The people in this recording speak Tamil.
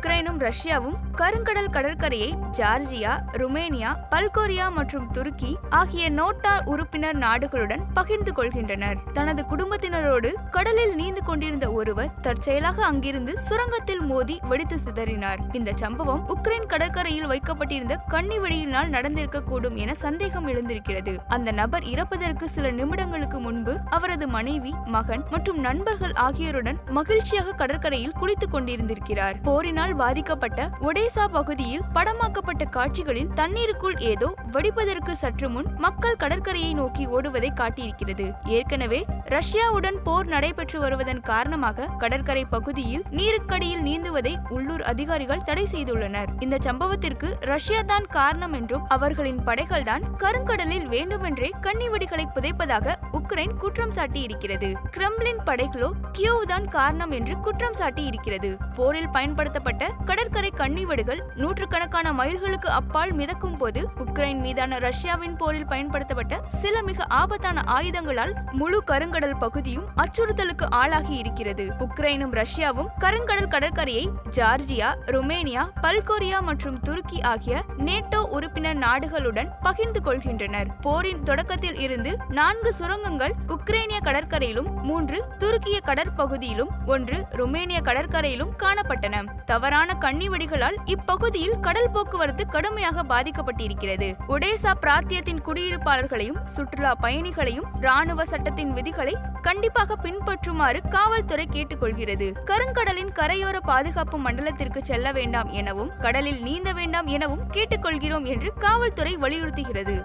உக்ரைனும் ரஷ்யாவும் கருங்கடல் கடற்கரையை ஜார்ஜியா ருமேனியா பல்கோரியா மற்றும் துருக்கி ஆகிய நோட்டா உறுப்பினர் நாடுகளுடன் பகிர்ந்து கொள்கின்றனர். தனது குடும்பத்தினரோடு கடலில் நீந்து கொண்டிருந்த ஒருவர் தற்செயலாக அங்கிருந்து சுரங்கத்தில் மோதி வெடித்து சிதறினார். இந்த சம்பவம் உக்ரைன் கடற்கரையில் வைக்கப்பட்டிருந்த கன்னி வெடியினால் நடந்திருக்கக்கூடும் என சந்தேகம் எழுந்திருக்கிறது. அந்த நபர் இறப்பதற்கு சில நிமிடங்களுக்கு முன்பு அவரது மனைவி மகன் மற்றும் நண்பர்கள் ஆகியோருடன் மகிழ்ச்சியாக கடற்கரையில் குளித்துக் கொண்டிருந்திருக்கிறார். போரினால் பாதிக்கப்பட்ட ஒடேசா பகுதியில் படமாக்கப்பட்ட காட்சிகளில் தண்ணீருக்குள் ஏதோ வெடிப்பதற்கு சற்று முன் மக்கள் கடற்கரையை நோக்கி ஓடுவதை காட்டியிருக்கிறது. ஏற்கனவே ரஷ்யாவுடன் போர் நடைபெற்று வருவதன் காரணமாக கடற்கரை பகுதியில் நீருக்கடியில் நீந்துவதை உள்ளூர் அதிகாரிகள் தடை செய்துள்ளனர். இந்த சம்பவத்திற்கு ரஷ்யா தான் காரணம் என்றும் அவர்களின் படைகள் தான் கருங்கடலில் வேண்டுமென்றே கன்னிவெடிகளை புதைப்பதாக உக்ரைன் குற்றம் சாட்டி இருக்கிறது கிரெம்லின் படைகளோ கியோவ் தான் காரணம் என்று குற்றம் சாட்டி இருக்கிறது போரில் பயன்படுத்தப்பட்ட கடற்கரை கன்னிவெடிகள் நூற்றுக்கணக்கான மைல்களுக்கு அப்பால் மிதக்கும் போது உக்ரைன் மீதான ரஷ்யாவின் போரில் பயன்படுத்தப்பட்ட சில மிக ஆபத்தான ஆயுதங்களால் முழு கருங்கடல் பகுதியும் அச்சுறுத்தலுக்கு ஆளாகி இருக்கிறது. உக்ரைனும் ரஷ்யாவும் கருங்கடல் கடற்கரையை ஜார்ஜியா ருமேனியா பல்கோரியா மற்றும் துருக்கி ஆகிய நேட்டோ உறுப்பினர் நாடுகளுடன் பகிர்ந்து கொள்கின்றனர். போரின் தொடக்கத்தில் இருந்து நான்கு சுரங்கங்கள் உக்ரைனிய கடற்கரையிலும் மூன்று துருக்கிய கடற்பகுதியிலும் ஒன்று ருமேனிய கடற்கரையிலும் காணப்பட்டன. தவறான கன்னிவெடிகளால் இப்பகுதியில் கடல் போக்குவரத்து கடுமையாக பாதிக்கப்பட்டிருக்கிறது. ஒடேசா பிராந்தியத்தின் குடியிருப்பாளர்களையும் சுற்றுலா பயணிகளையும் ராணுவ சட்டத்தின் விதிகளை கண்டிப்பாக பின்பற்றுமாறு காவல்துறை கேட்டுக்கொள்கிறது. கருங்கடலின் கரையோர பாதுகாப்பு மண்டலத்திற்கு செல்ல வேண்டாம் எனவும் கடலில் நீந்த வேண்டாம் எனவும் கேட்டுக்கொள்கிறோம் என்று காவல்துறை வலியுறுத்துகிறது.